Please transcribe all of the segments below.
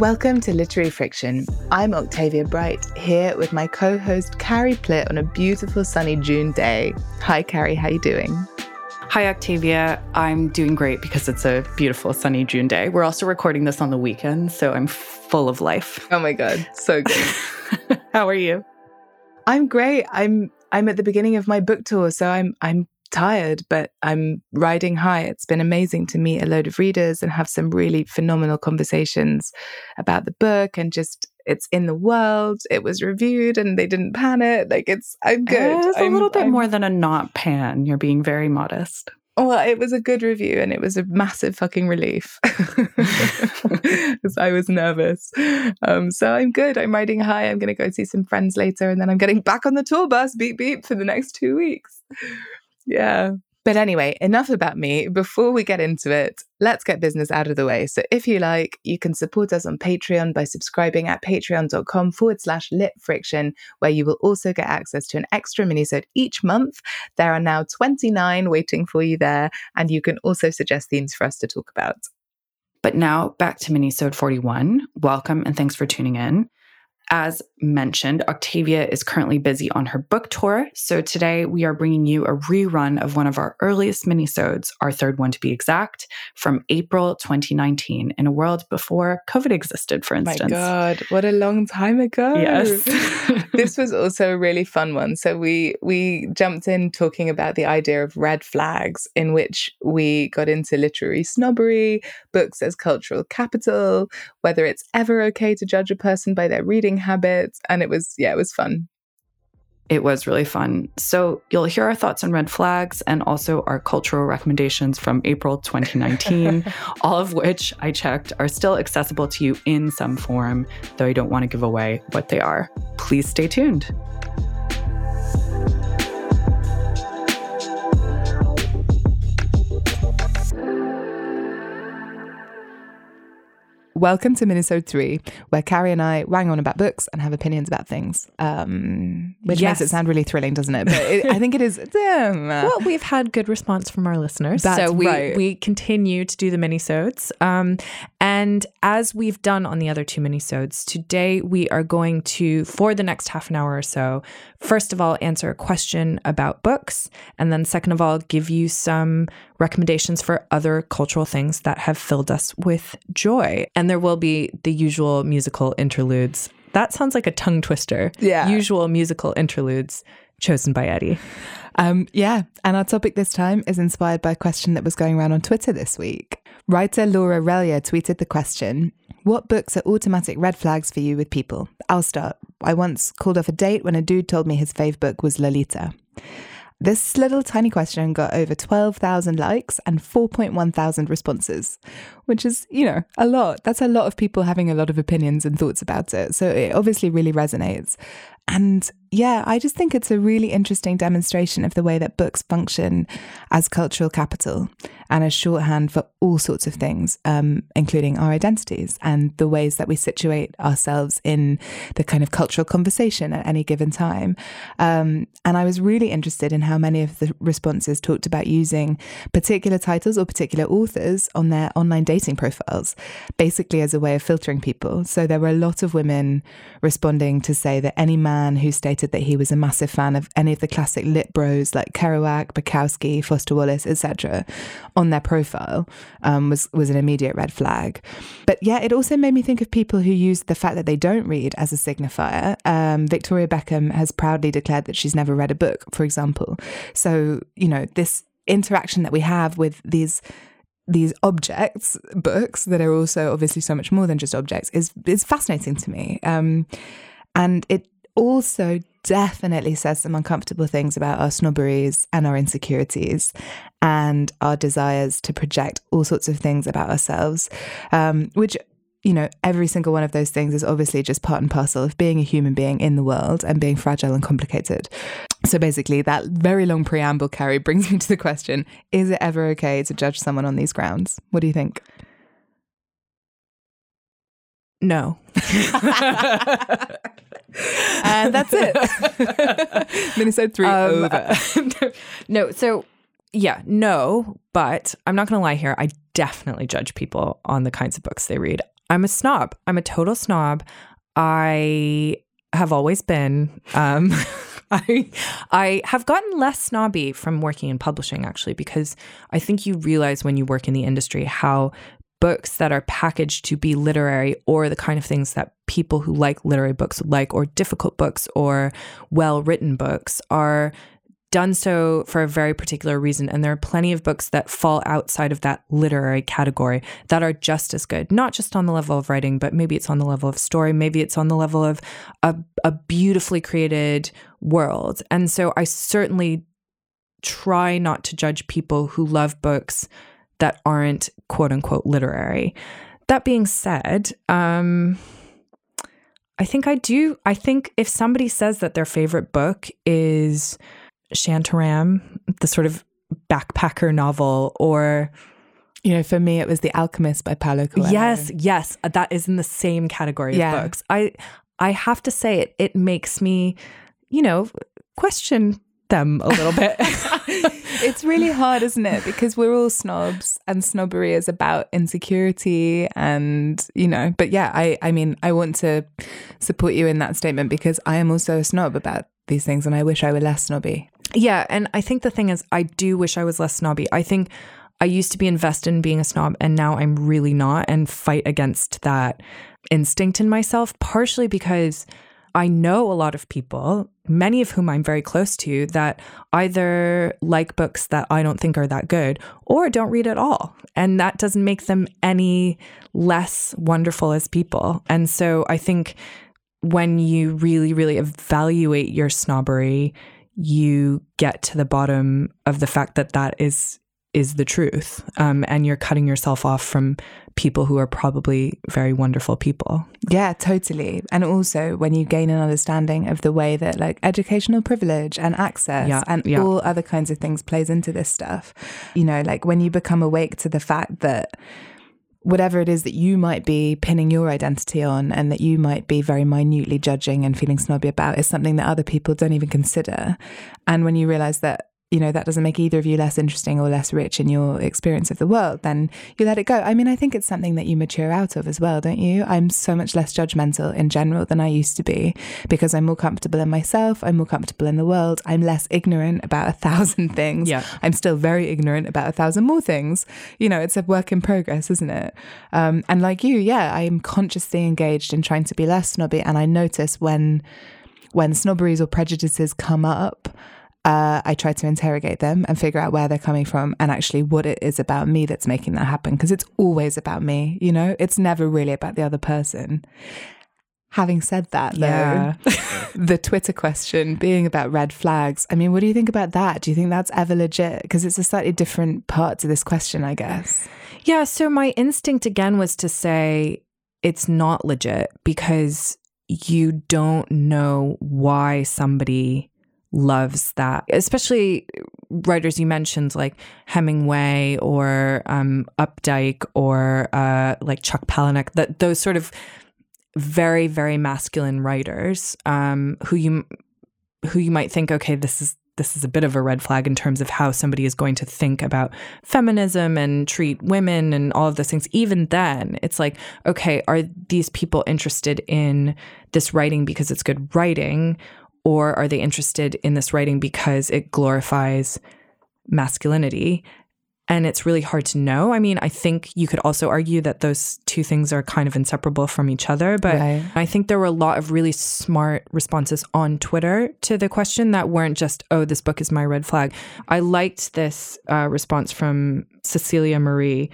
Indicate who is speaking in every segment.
Speaker 1: Welcome to Literary Friction. I'm Octavia Bright, here with my co-host Carrie Plitt on a beautiful sunny June day. Hi Carrie, how you doing?
Speaker 2: Hi Octavia, I'm doing great because it's a beautiful sunny June day. We're also recording this on the weekend, so I'm full of life.
Speaker 1: Oh my god, so good.
Speaker 2: how are you?
Speaker 1: I'm great. I'm I'm at the beginning of my book tour, so I'm I'm tired, but I'm riding high. It's been amazing to meet a load of readers and have some really phenomenal conversations about the book and just it's in the world. It was reviewed and they didn't pan it. Like it's I'm good.
Speaker 2: It's
Speaker 1: a
Speaker 2: I'm, little bit
Speaker 1: I'm,
Speaker 2: more than a not pan. You're being very modest.
Speaker 1: Well, it was a good review and it was a massive fucking relief because I was nervous. Um, so I'm good. I'm riding high. I'm going to go see some friends later and then I'm getting back on the tour bus, beep, beep, for the next two weeks. Yeah. But anyway, enough about me. Before we get into it, let's get business out of the way. So if you like, you can support us on Patreon by subscribing at patreon.com forward slash lit friction, where you will also get access to an extra minisode each month. There are now 29 waiting for you there, and you can also suggest themes for us to talk about.
Speaker 2: But now back to minisode 41. Welcome and thanks for tuning in. As mentioned, Octavia is currently busy on her book tour. So today we are bringing you a rerun of one of our earliest minisodes, our third one to be exact, from April 2019 in a world before COVID existed, for instance.
Speaker 1: My God, what a long time ago.
Speaker 2: Yes.
Speaker 1: this was also a really fun one. So we we jumped in talking about the idea of red flags, in which we got into literary snobbery, books as cultural capital, whether it's ever okay to judge a person by their reading habits. And it was, yeah, it was fun.
Speaker 2: It was really fun. So, you'll hear our thoughts on red flags and also our cultural recommendations from April 2019, all of which I checked are still accessible to you in some form, though I don't want to give away what they are. Please stay tuned.
Speaker 1: Welcome to Minisode 3, where Carrie and I wang on about books and have opinions about things. Um, which yes. makes it sound really thrilling, doesn't it? But it, I think it is. Damn.
Speaker 3: Well, we've had good response from our listeners.
Speaker 1: That's
Speaker 3: so we,
Speaker 1: right.
Speaker 3: we continue to do the minisodes. Um, and as we've done on the other two minisodes, today we are going to, for the next half an hour or so, first of all, answer a question about books. And then second of all, give you some recommendations for other cultural things that have filled us with joy. And there will be the usual musical interludes. That sounds like a tongue twister.
Speaker 1: Yeah.
Speaker 3: Usual musical interludes chosen by Eddie.
Speaker 1: Um, yeah. And our topic this time is inspired by a question that was going around on Twitter this week. Writer Laura Relyea tweeted the question What books are automatic red flags for you with people? I'll start. I once called off a date when a dude told me his fave book was Lolita. This little tiny question got over 12,000 likes and 4.1 thousand responses, which is, you know, a lot. That's a lot of people having a lot of opinions and thoughts about it. So it obviously really resonates. And yeah, I just think it's a really interesting demonstration of the way that books function as cultural capital and as shorthand for all sorts of things, um, including our identities and the ways that we situate ourselves in the kind of cultural conversation at any given time. Um, and I was really interested in how many of the responses talked about using particular titles or particular authors on their online dating profiles, basically as a way of filtering people. So there were a lot of women responding to say that any man who stated that he was a massive fan of any of the classic lit bros like Kerouac, Bukowski, Foster Wallace, etc., on their profile um, was was an immediate red flag. But yeah, it also made me think of people who use the fact that they don't read as a signifier. Um, Victoria Beckham has proudly declared that she's never read a book, for example. So you know this interaction that we have with these these objects, books that are also obviously so much more than just objects, is is fascinating to me. Um, and it also definitely says some uncomfortable things about our snobberies and our insecurities and our desires to project all sorts of things about ourselves, um, which you know, every single one of those things is obviously just part and parcel of being a human being in the world and being fragile and complicated. So basically, that very long preamble, Carrie, brings me to the question Is it ever okay to judge someone on these grounds? What do you think?
Speaker 3: No.
Speaker 1: and that's it. Minisode three um,
Speaker 3: over. no, so yeah, no, but I'm not going to lie here. I definitely judge people on the kinds of books they read. I'm a snob. I'm a total snob. I have always been. Um, I I have gotten less snobby from working in publishing actually because I think you realize when you work in the industry how books that are packaged to be literary or the kind of things that people who like literary books like or difficult books or well written books are done so for a very particular reason. And there are plenty of books that fall outside of that literary category that are just as good, not just on the level of writing, but maybe it's on the level of story, maybe it's on the level of a, a beautifully created world. And so I certainly try not to judge people who love books that aren't quote unquote literary. That being said, um, I think I do. I think if somebody says that their favorite book is Shantaram, the sort of backpacker novel, or
Speaker 1: you know, for me, it was The Alchemist by Paulo Coelho.
Speaker 3: Yes, yes, that is in the same category yeah. of books. I I have to say it it makes me, you know, question them a little bit.
Speaker 1: it's really hard, isn't it? Because we're all snobs and snobbery is about insecurity and, you know, but yeah, I I mean, I want to support you in that statement because I am also a snob about these things and I wish I were less snobby.
Speaker 3: Yeah, and I think the thing is I do wish I was less snobby. I think I used to be invested in being a snob and now I'm really not and fight against that instinct in myself partially because I know a lot of people, many of whom I'm very close to, that either like books that I don't think are that good or don't read at all. And that doesn't make them any less wonderful as people. And so I think when you really, really evaluate your snobbery, you get to the bottom of the fact that that is is the truth um, and you're cutting yourself off from people who are probably very wonderful people
Speaker 1: yeah totally and also when you gain an understanding of the way that like educational privilege and access yeah, and yeah. all other kinds of things plays into this stuff you know like when you become awake to the fact that whatever it is that you might be pinning your identity on and that you might be very minutely judging and feeling snobby about is something that other people don't even consider. And when you realize that you know, that doesn't make either of you less interesting or less rich in your experience of the world, then you let it go. I mean, I think it's something that you mature out of as well, don't you? I'm so much less judgmental in general than I used to be because I'm more comfortable in myself. I'm more comfortable in the world. I'm less ignorant about a thousand things.
Speaker 3: Yeah.
Speaker 1: I'm still very ignorant about a thousand more things. You know, it's a work in progress, isn't it? Um, and like you, yeah, I am consciously engaged in trying to be less snobby. And I notice when, when snobberies or prejudices come up, uh, I try to interrogate them and figure out where they're coming from and actually what it is about me that's making that happen. Because it's always about me, you know, it's never really about the other person. Having said that, though, yeah. the Twitter question being about red flags, I mean, what do you think about that? Do you think that's ever legit? Because it's a slightly different part to this question, I guess.
Speaker 3: Yeah. So my instinct again was to say it's not legit because you don't know why somebody loves that, especially writers you mentioned like Hemingway or um, Updike or uh, like Chuck Palahniuk, that those sort of very very masculine writers um, who you who you might think, okay, this is this is a bit of a red flag in terms of how somebody is going to think about feminism and treat women and all of those things. Even then, it's like, okay, are these people interested in this writing because it's good writing? Or are they interested in this writing because it glorifies masculinity? And it's really hard to know. I mean, I think you could also argue that those two things are kind of inseparable from each other. But right. I think there were a lot of really smart responses on Twitter to the question that weren't just, oh, this book is my red flag. I liked this uh, response from Cecilia Marie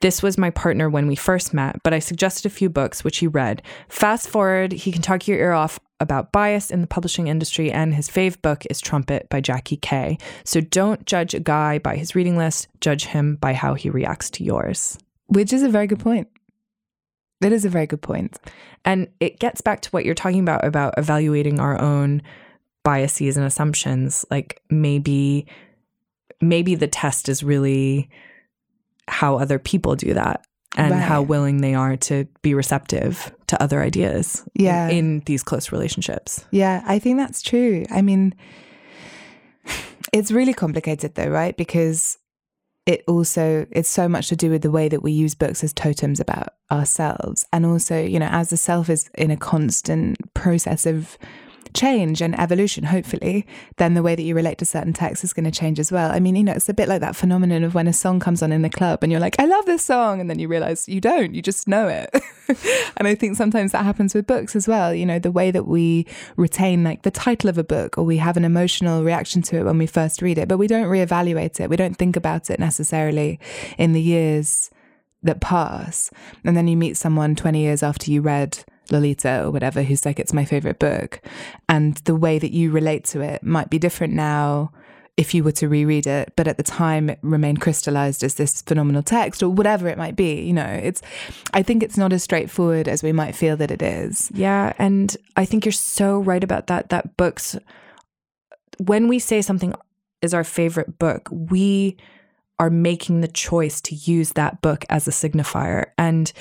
Speaker 3: this was my partner when we first met, but I suggested a few books, which he read. Fast forward, he can talk your ear off about bias in the publishing industry, and his fave book is Trumpet by Jackie Kay. So don't judge a guy by his reading list, judge him by how he reacts to yours.
Speaker 1: Which is a very good point. That is a very good point.
Speaker 3: And it gets back to what you're talking about about evaluating our own biases and assumptions. Like maybe maybe the test is really how other people do that and right. how willing they are to be receptive to other ideas
Speaker 1: yeah.
Speaker 3: in, in these close relationships.
Speaker 1: Yeah, I think that's true. I mean, it's really complicated though, right? Because it also it's so much to do with the way that we use books as totems about ourselves and also you know as the self is in a constant process of change and evolution, hopefully, then the way that you relate to certain texts is going to change as well. I mean, you know, it's a bit like that phenomenon of when a song comes on in the club and you're like, I love this song. And then you realize you don't, you just know it. and I think sometimes that happens with books as well. You know, the way that we retain like the title of a book or we have an emotional reaction to it when we first read it, but we don't reevaluate it. We don't think about it necessarily in the years that pass. And then you meet someone 20 years after you read Lolita or whatever, who's like, it's my favorite book. And the way that you relate to it might be different now if you were to reread it, but at the time it remained crystallized as this phenomenal text or whatever it might be. You know, it's, I think it's not as straightforward as we might feel that it is.
Speaker 3: Yeah. And I think you're so right about that. That books, when we say something is our favorite book, we are making the choice to use that book as a signifier. And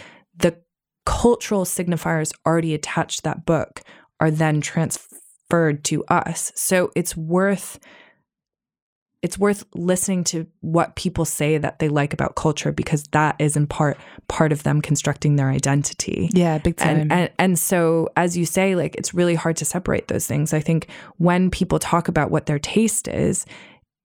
Speaker 3: cultural signifiers already attached to that book are then transferred to us. So it's worth it's worth listening to what people say that they like about culture because that is in part part of them constructing their identity.
Speaker 1: Yeah, big time.
Speaker 3: And, and and so as you say, like it's really hard to separate those things. I think when people talk about what their taste is,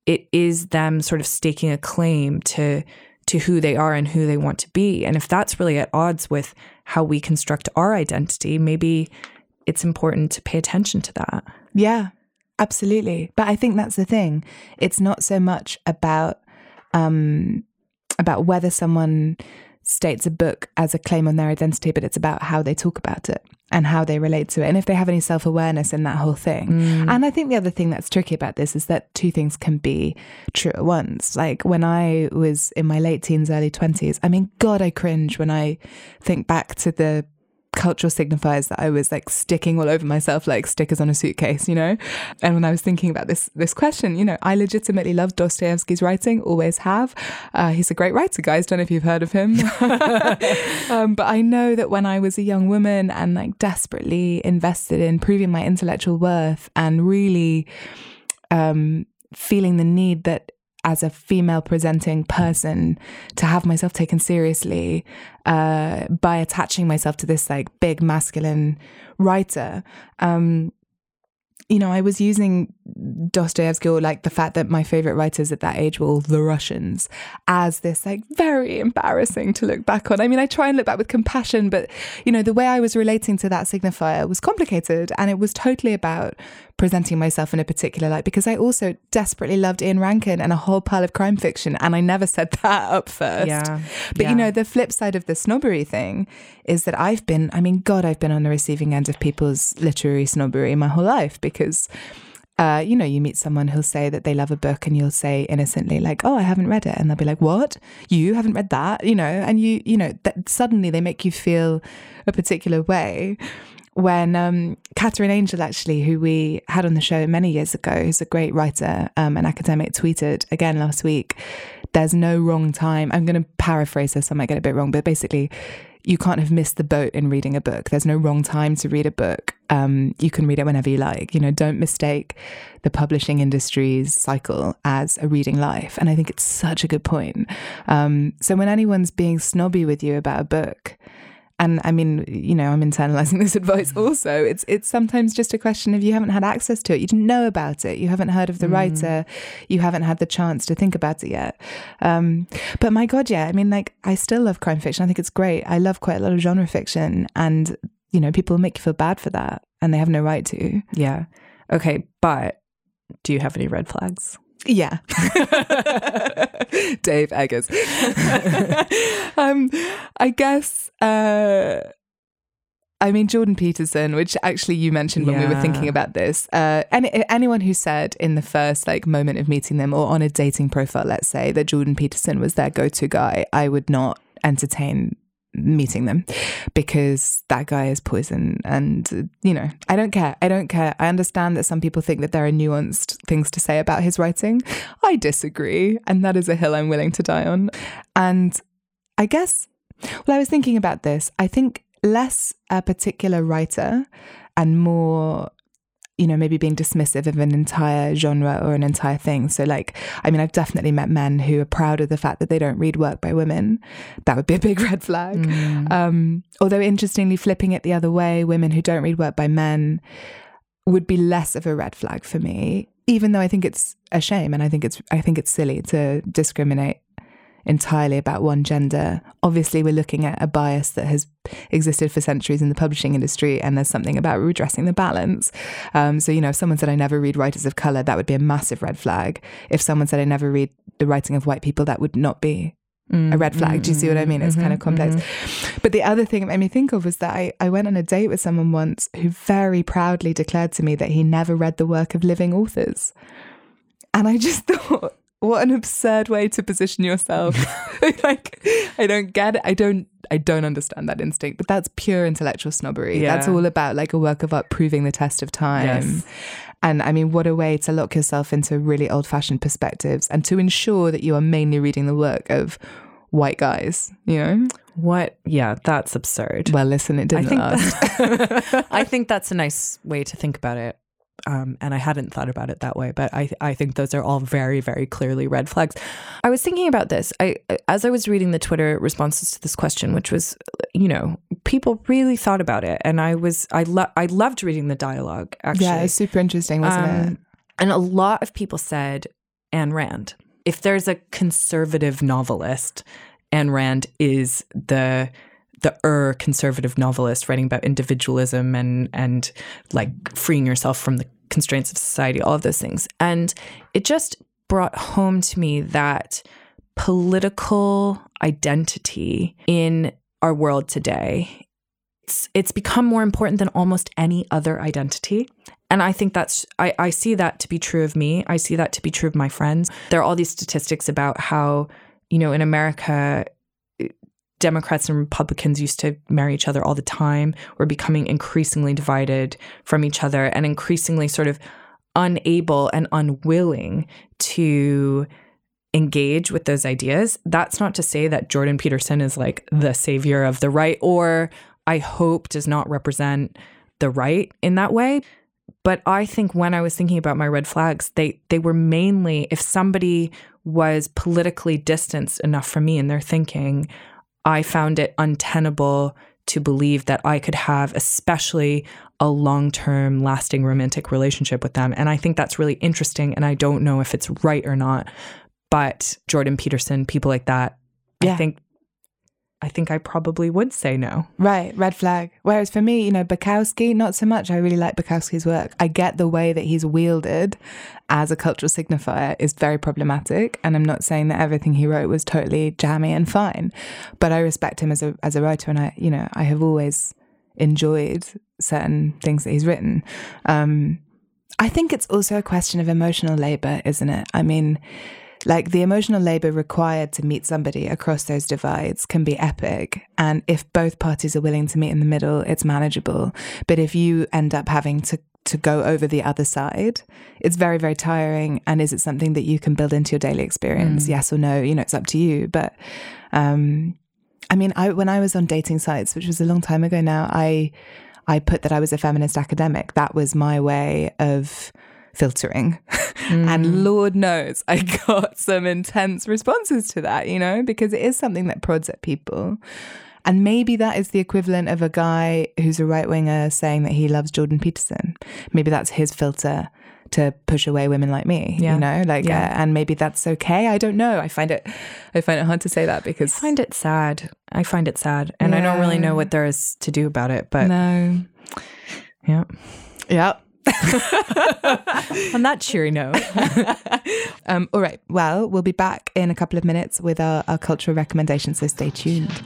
Speaker 3: it is them sort of staking a claim to to who they are and who they want to be. And if that's really at odds with how we construct our identity, maybe it's important to pay attention to that.
Speaker 1: Yeah, absolutely. But I think that's the thing. It's not so much about um about whether someone states a book as a claim on their identity, but it's about how they talk about it and how they relate to it and if they have any self awareness in that whole thing. Mm. And I think the other thing that's tricky about this is that two things can be true at once. Like when I was in my late teens, early 20s, I mean, God, I cringe when I think back to the cultural signifiers that I was like sticking all over myself like stickers on a suitcase, you know? And when I was thinking about this this question, you know, I legitimately love Dostoevsky's writing, always have. Uh, he's a great writer, guys. Don't know if you've heard of him. um, but I know that when I was a young woman and like desperately invested in proving my intellectual worth and really um, feeling the need that as a female presenting person to have myself taken seriously uh, by attaching myself to this like big masculine writer. Um, you know, I was using Dostoevsky or like the fact that my favorite writers at that age were all the Russians as this like very embarrassing to look back on. I mean, I try and look back with compassion, but you know, the way I was relating to that signifier was complicated and it was totally about presenting myself in a particular light because I also desperately loved Ian Rankin and a whole pile of crime fiction. And I never said that up first.
Speaker 3: Yeah.
Speaker 1: But
Speaker 3: yeah.
Speaker 1: you know, the flip side of the snobbery thing is that I've been, I mean, God, I've been on the receiving end of people's literary snobbery my whole life because. Uh, you know, you meet someone who'll say that they love a book, and you'll say innocently, like, "Oh, I haven't read it," and they'll be like, "What? You haven't read that?" You know, and you, you know, that suddenly they make you feel a particular way when um, Katherine Angel, actually, who we had on the show many years ago, who's a great writer, um, an academic, tweeted again last week, there's no wrong time. I'm going to paraphrase this, I might get a bit wrong, but basically, you can't have missed the boat in reading a book. There's no wrong time to read a book. Um, you can read it whenever you like. You know, don't mistake the publishing industry's cycle as a reading life. And I think it's such a good point. Um, so when anyone's being snobby with you about a book, and I mean, you know, I'm internalizing this advice also. It's it's sometimes just a question of you haven't had access to it, you didn't know about it, you haven't heard of the mm. writer, you haven't had the chance to think about it yet. Um, but my God, yeah, I mean, like I still love crime fiction. I think it's great. I love quite a lot of genre fiction, and you know, people make you feel bad for that, and they have no right to.
Speaker 3: Yeah. Okay, but do you have any red flags?
Speaker 1: Yeah. Dave Eggers. um, I guess, uh, I mean, Jordan Peterson, which actually you mentioned when yeah. we were thinking about this. Uh, any, anyone who said in the first like moment of meeting them or on a dating profile, let's say, that Jordan Peterson was their go to guy, I would not entertain meeting them because that guy is poison and you know i don't care i don't care i understand that some people think that there are nuanced things to say about his writing i disagree and that is a hill i'm willing to die on and i guess well i was thinking about this i think less a particular writer and more you know, maybe being dismissive of an entire genre or an entire thing. So, like, I mean, I've definitely met men who are proud of the fact that they don't read work by women. That would be a big red flag. Mm. Um, although, interestingly, flipping it the other way, women who don't read work by men would be less of a red flag for me even though I think it's a shame and I think it's I think it's silly to discriminate entirely about one gender. Obviously, we're looking at a bias that has existed for centuries in the publishing industry, and there's something about redressing the balance. Um, so, you know, if someone said I never read writers of color, that would be a massive red flag. If someone said I never read the writing of white people, that would not be. a red flag. Do you see what I mean? It's mm-hmm, kind of complex. Mm-hmm. But the other thing it made me think of was that I, I went on a date with someone once who very proudly declared to me that he never read the work of living authors. And I just thought, what an absurd way to position yourself. like I don't get it. I don't I don't understand that instinct, but that's pure intellectual snobbery. Yeah. That's all about like a work of art proving the test of time. Yes. And I mean, what a way to lock yourself into really old fashioned perspectives and to ensure that you are mainly reading the work of white guys, you know?
Speaker 3: What? Yeah, that's absurd.
Speaker 1: Well, listen, it didn't
Speaker 3: I think I think that's a nice way to think about it. Um, and I hadn't thought about it that way, but I I think those are all very very clearly red flags. I was thinking about this. I as I was reading the Twitter responses to this question, which was, you know, people really thought about it, and I was I lo- I loved reading the dialogue. Actually,
Speaker 1: yeah, it's super interesting, wasn't um, it?
Speaker 3: And a lot of people said Ayn Rand. If there's a conservative novelist, Ayn Rand is the the er conservative novelist writing about individualism and and like freeing yourself from the constraints of society, all of those things. And it just brought home to me that political identity in our world today it's, it's become more important than almost any other identity. And I think that's, I, I see that to be true of me. I see that to be true of my friends. There are all these statistics about how, you know, in America, Democrats and Republicans used to marry each other all the time. We're becoming increasingly divided from each other and increasingly sort of unable and unwilling to engage with those ideas. That's not to say that Jordan Peterson is like the savior of the right or I hope does not represent the right in that way. But I think when I was thinking about my red flags, they they were mainly if somebody was politically distanced enough from me in their thinking, I found it untenable to believe that I could have, especially a long term, lasting romantic relationship with them. And I think that's really interesting. And I don't know if it's right or not. But Jordan Peterson, people like that, yeah. I think I think I probably would say no.
Speaker 1: Right, red flag. Whereas for me, you know, Bukowski, not so much. I really like Bukowski's work. I get the way that he's wielded as a cultural signifier is very problematic, and I'm not saying that everything he wrote was totally jammy and fine, but I respect him as a as a writer, and I, you know, I have always enjoyed certain things that he's written. Um, I think it's also a question of emotional labor, isn't it? I mean like the emotional labor required to meet somebody across those divides can be epic. And if both parties are willing to meet in the middle, it's manageable. But if you end up having to to go over the other side, it's very, very tiring. And is it something that you can build into your daily experience? Mm. Yes or no? You know, it's up to you. But um, I mean, I when I was on dating sites, which was a long time ago now, I I put that I was a feminist academic. That was my way of filtering. Mm. and Lord knows I got some intense responses to that, you know, because it is something that prods at people. And maybe that is the equivalent of a guy who's a right winger saying that he loves Jordan Peterson. Maybe that's his filter to push away women like me, yeah. you know, like, yeah. uh, and maybe that's okay. I don't know. I find it, I find it hard to say that because
Speaker 3: I find it sad. I find it sad, and yeah. I don't really know what there is to do about it. But
Speaker 1: no,
Speaker 3: yeah,
Speaker 1: yeah.
Speaker 3: On that cheery note.
Speaker 1: um, all right. Well, we'll be back in a couple of minutes with our, our cultural recommendations, so stay tuned.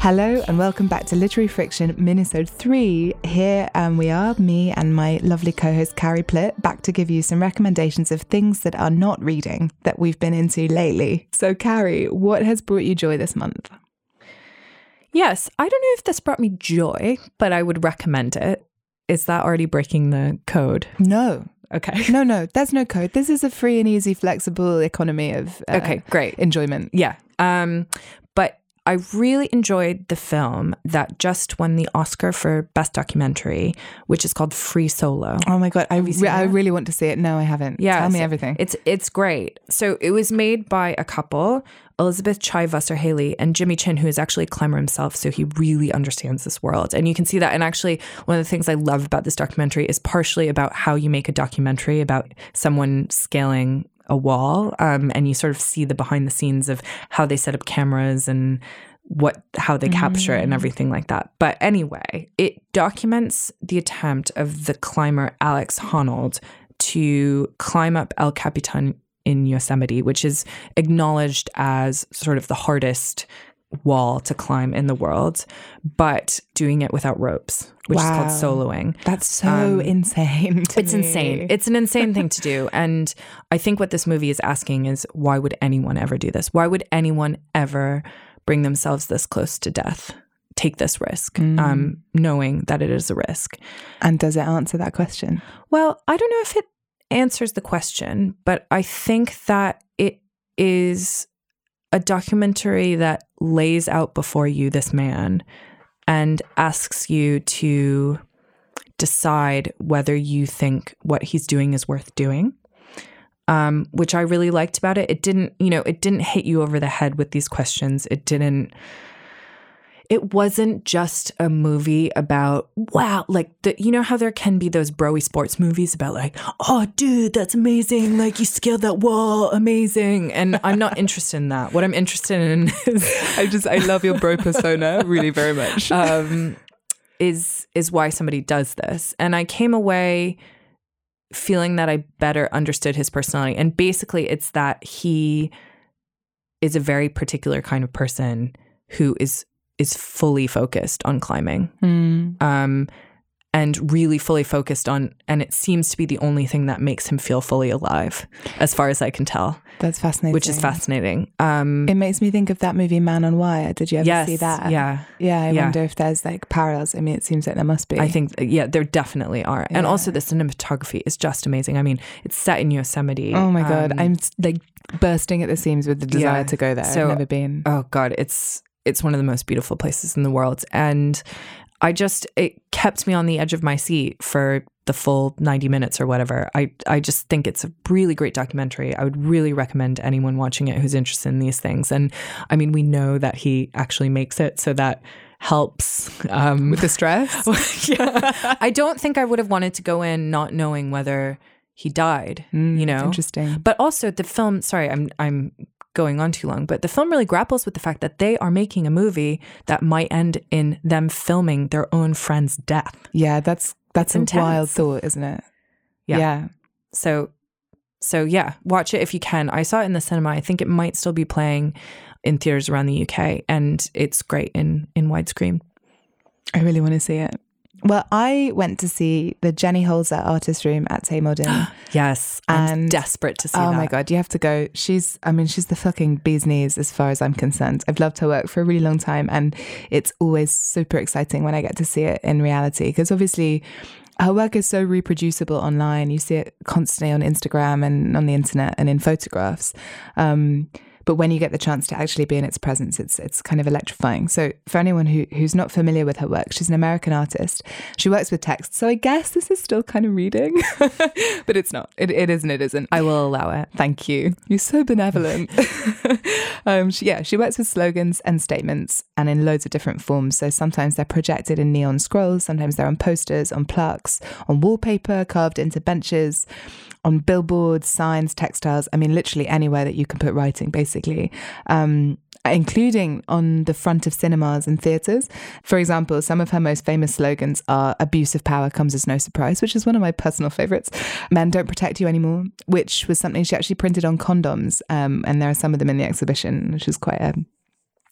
Speaker 1: Hello and welcome back to Literary Friction Minisode 3. Here um, we are, me and my lovely co host Carrie Plitt, back to give you some recommendations of things that are not reading that we've been into lately. So, Carrie, what has brought you joy this month?
Speaker 3: Yes, I don't know if this brought me joy, but I would recommend it. Is that already breaking the code?
Speaker 1: No.
Speaker 3: Okay.
Speaker 1: No, no, there's no code. This is a free and easy, flexible economy of uh,
Speaker 3: Okay, great.
Speaker 1: enjoyment.
Speaker 3: Yeah. Um, I really enjoyed the film that just won the Oscar for Best Documentary, which is called Free Solo.
Speaker 1: Oh my god, I, re- I really want to see it. No, I haven't.
Speaker 3: Yeah,
Speaker 1: tell me everything.
Speaker 3: It's it's great. So it was made by a couple, Elizabeth Chai Vasarhelyi and Jimmy Chin, who is actually a climber himself. So he really understands this world, and you can see that. And actually, one of the things I love about this documentary is partially about how you make a documentary about someone scaling a wall, um, and you sort of see the behind the scenes of how they set up cameras and what how they capture it and everything like that. But anyway, it documents the attempt of the climber Alex Honnold to climb up El Capitan in Yosemite, which is acknowledged as sort of the hardest wall to climb in the world, but doing it without ropes, which is called soloing.
Speaker 1: That's so
Speaker 3: um,
Speaker 1: insane.
Speaker 3: It's
Speaker 1: me.
Speaker 3: insane. It's an insane thing to do. And I think what this movie is asking is why would anyone ever do this? Why would anyone ever bring themselves this close to death? Take this risk, um, knowing that it is a risk.
Speaker 1: and does it answer that question?
Speaker 3: Well, I don't know if it answers the question, but I think that it is a documentary that lays out before you this man and asks you to decide whether you think what he's doing is worth doing. Um, which I really liked about it. It didn't, you know, it didn't hit you over the head with these questions. It didn't it wasn't just a movie about wow like the you know how there can be those broy sports movies about like oh dude that's amazing. Like you scaled that wall. Amazing. And i'm not interested in that. What i'm interested in is
Speaker 1: I just I love your bro persona really very much.
Speaker 3: um is is why somebody does this. And i came away feeling that i better understood his personality. And basically it's that he is a very particular kind of person who is is fully focused on climbing
Speaker 1: Mm.
Speaker 3: um, and really fully focused on, and it seems to be the only thing that makes him feel fully alive, as far as I can tell,
Speaker 1: That's fascinating.
Speaker 3: which is fascinating. Um,
Speaker 1: It makes me think of that movie Man on Wire. Did you ever
Speaker 3: yes,
Speaker 1: see that?
Speaker 3: yeah,
Speaker 1: Yeah, I
Speaker 3: Yeah.
Speaker 1: wonder if there's like parallels. I mean, it seems like there must be.
Speaker 3: I think yeah, there definitely are, and
Speaker 1: Yeah.
Speaker 3: also the cinematography is just amazing. I mean, it's set in Yosemite.
Speaker 1: Oh my god,
Speaker 3: Um,
Speaker 1: I'm like bursting at the seams with the desire
Speaker 3: Yeah.
Speaker 1: to go there.
Speaker 3: So-
Speaker 1: I've never been.
Speaker 3: oh god it's it's one of the most beautiful places in the world and i just it kept me on the edge of my seat for the full 90 minutes or whatever i i just think it's a really great documentary i would really recommend anyone watching it who's interested in these things and i mean we know that he actually makes it so that helps um
Speaker 1: with the stress.
Speaker 3: yeah. i don't think i would have wanted to go in not knowing whether he died
Speaker 1: Mm,
Speaker 3: you know
Speaker 1: interesting.
Speaker 3: but also the film, sorry, I'm I'm going on too long, but the film really grapples with the fact that they are making a movie that might end in them filming their own friend's death.
Speaker 1: Yeah, that's that's
Speaker 3: It's
Speaker 1: a wild thought, isn't it?
Speaker 3: Yeah.
Speaker 1: yeah.
Speaker 3: So so yeah, watch it if you can. I saw it in the cinema. I think it might still be playing in theaters around the UK and it's great in in widescreen.
Speaker 1: I really want to see it. Well, I went to see the Jenny Holzer Artist Room at Tate Modern.
Speaker 3: Yes, I'm
Speaker 1: And-
Speaker 3: desperate to see
Speaker 1: oh
Speaker 3: that.
Speaker 1: my god, you have to go. She's, I mean, she's the fucking bee's knees as far as I'm concerned. I've loved her work for a really long time, and it's always super exciting when I get to see it in reality because obviously. Her work is so reproducible online. You see it constantly on Instagram and on the internet and in photographs. Um, but when you get the chance to actually be in its presence, it's it's kind of electrifying. So for anyone who who's not familiar with her work, she's an American artist. She works with text, so I guess this is still kind of reading, but it's not. It, it isn't. It isn't.
Speaker 3: I will allow it.
Speaker 1: Thank you. You're so benevolent. um, she, yeah, she works with slogans and statements and in loads of different forms. So sometimes they're projected in neon scrolls, sometimes they're on posters, on plaques, on wallpaper, carved into benches, on billboards, signs, textiles. I mean, literally anywhere that you can put writing, basically. Um, including on the front of cinemas and theatres. For example, some of her most famous slogans are abuse of power comes as no surprise, which is one of my personal favourites. Men don't protect you anymore, which was something she actually printed on condoms. Um, and there are some of them in the exhibition, which is quite a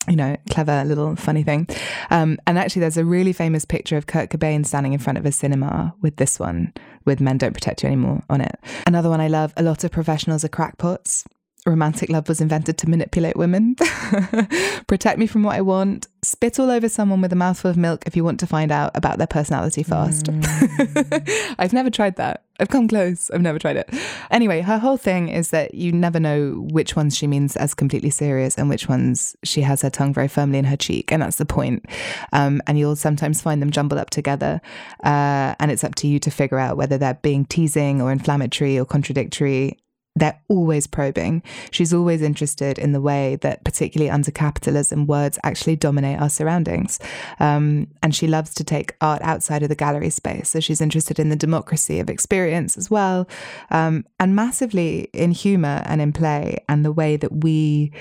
Speaker 1: you know, clever little funny thing. Um, and actually, there's a really famous picture of Kurt Cobain standing in front of a cinema with this one, with Men Don't Protect You Anymore on it. Another one I love a lot of professionals are crackpots. romantic love was invented to manipulate women. Protect me from what I want. Spit all over someone with a mouthful of milk if you want to find out about their personality fast. Mm. I've never tried that. I've come close. I've never tried it. Anyway, her whole thing is that you never know which ones she means as completely serious and which ones she has her tongue very firmly in her cheek. And that's the point. Um, and you'll sometimes find them jumbled up together. Uh, and it's up to you to figure out whether they're being teasing or inflammatory or contradictory they're always probing. She's always interested in the way that, particularly under capitalism, words actually dominate our surroundings. Um, and she loves to take art outside of the gallery space. So she's interested in the democracy of experience as well, um, and massively in humor and in play and the way that we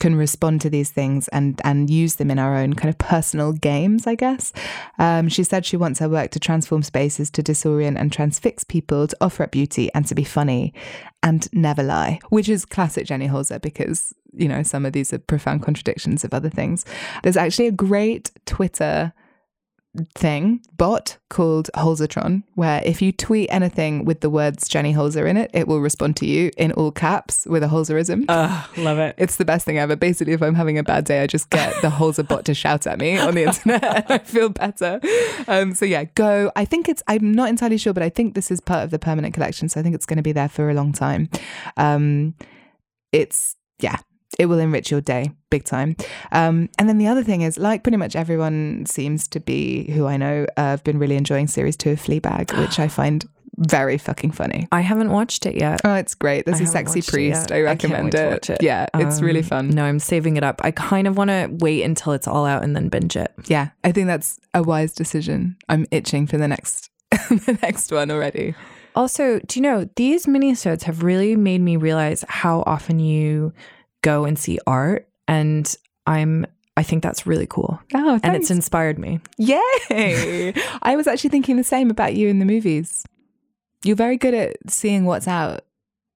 Speaker 1: can respond to these things and and use them in our own kind of personal games, I guess. Um, she said she wants her work to transform spaces, to disorient and transfix people, to offer up beauty and to be funny and never lie, which is classic Jenny Holzer because you know some of these are profound contradictions of other things. There's actually a great Twitter thing, bot called Holzertron, where if you tweet anything with the words Jenny Holzer in it, it will respond to you in all caps with a Holzerism.
Speaker 3: Uh, love it.
Speaker 1: It's the best thing ever. Basically, if I'm having a bad day, I just get the Holzer bot to shout at me on the internet and I feel better. Um, so yeah, go. I think it's, I'm not entirely sure, but I think this is part of the permanent collection. So I think it's going to be there for a long time. Um, it's, yeah, it will enrich your day big time. Um, and then the other thing is, like pretty much everyone seems to be who I know, uh, I've been really enjoying series two of Fleabag, which I find very fucking funny.
Speaker 3: I haven't watched it yet.
Speaker 1: Oh, it's great. There's I a sexy priest. I recommend I it. it. Yeah, it's um, really fun.
Speaker 3: No, I'm saving it up. I kind of want to wait until it's all out and then binge it.
Speaker 1: Yeah, I think that's a wise decision. I'm itching for the next the next one already.
Speaker 3: Also, do you know these minisodes have really made me realize how often you go and see art and I'm I think that's really cool.
Speaker 1: Oh,
Speaker 3: and it's inspired me.
Speaker 1: Yay! I was actually thinking the same about you in the movies. You're very good at seeing what's out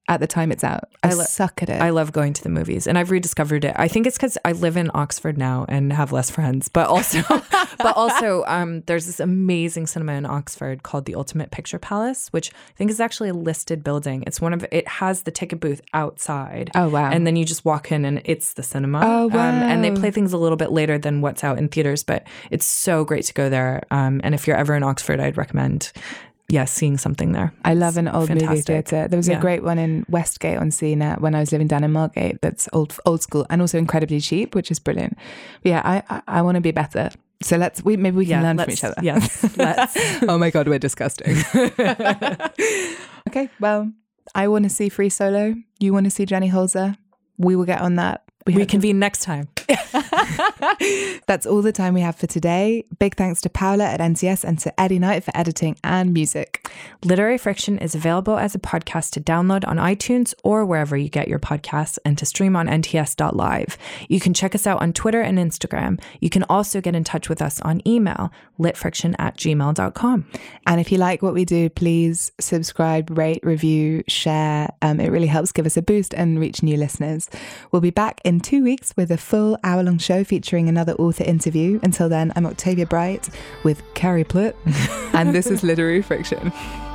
Speaker 1: at the time it's out. I, I lo- suck at it.
Speaker 3: I love going to the movies and I've rediscovered it. I think it's because I live in Oxford now and have less friends, but also, but also, um, there's this amazing cinema in Oxford called the Ultimate Picture Palace, which I think is actually a listed building. It's one of it has the ticket booth outside.
Speaker 1: Oh wow!
Speaker 3: And then you just walk in and it's the cinema.
Speaker 1: Oh wow! Um,
Speaker 3: and they play things a little bit later than what's out in theaters, but it's so great to go there. Um, and if you're ever in Oxford, I'd recommend yeah, seeing something there.
Speaker 1: I love an old fantastic. movie theatre. There was yeah. a great one in Westgate on Sea when I was living down in Margate that's old old school and also incredibly cheap, which is brilliant. But yeah, I I, I want to be better. So let's we maybe we can yeah, learn from each other.
Speaker 3: Yes. Let's.
Speaker 1: oh my god, we're disgusting. okay, well, I want to see Free Solo. You want to see Jenny Holzer. We will get on that
Speaker 3: we reconvene next time.
Speaker 1: That's all the time we have for today. Big thanks to Paula at NTS and to Eddie Knight for editing and music.
Speaker 3: Literary Friction is available as a podcast to download on iTunes or wherever you get your podcasts and to stream on nts.live. You can check us out on Twitter and Instagram. You can also get in touch with us on email, litfriction at gmail.com.
Speaker 1: And if you like what we do, please subscribe, rate, review, share. Um, it really helps give us a boost and reach new listeners. We'll be back in two weeks with a full hour long show featuring another author interview. Until then, I'm Octavia Bright with Carrie Plitt, and this is Literary Friction.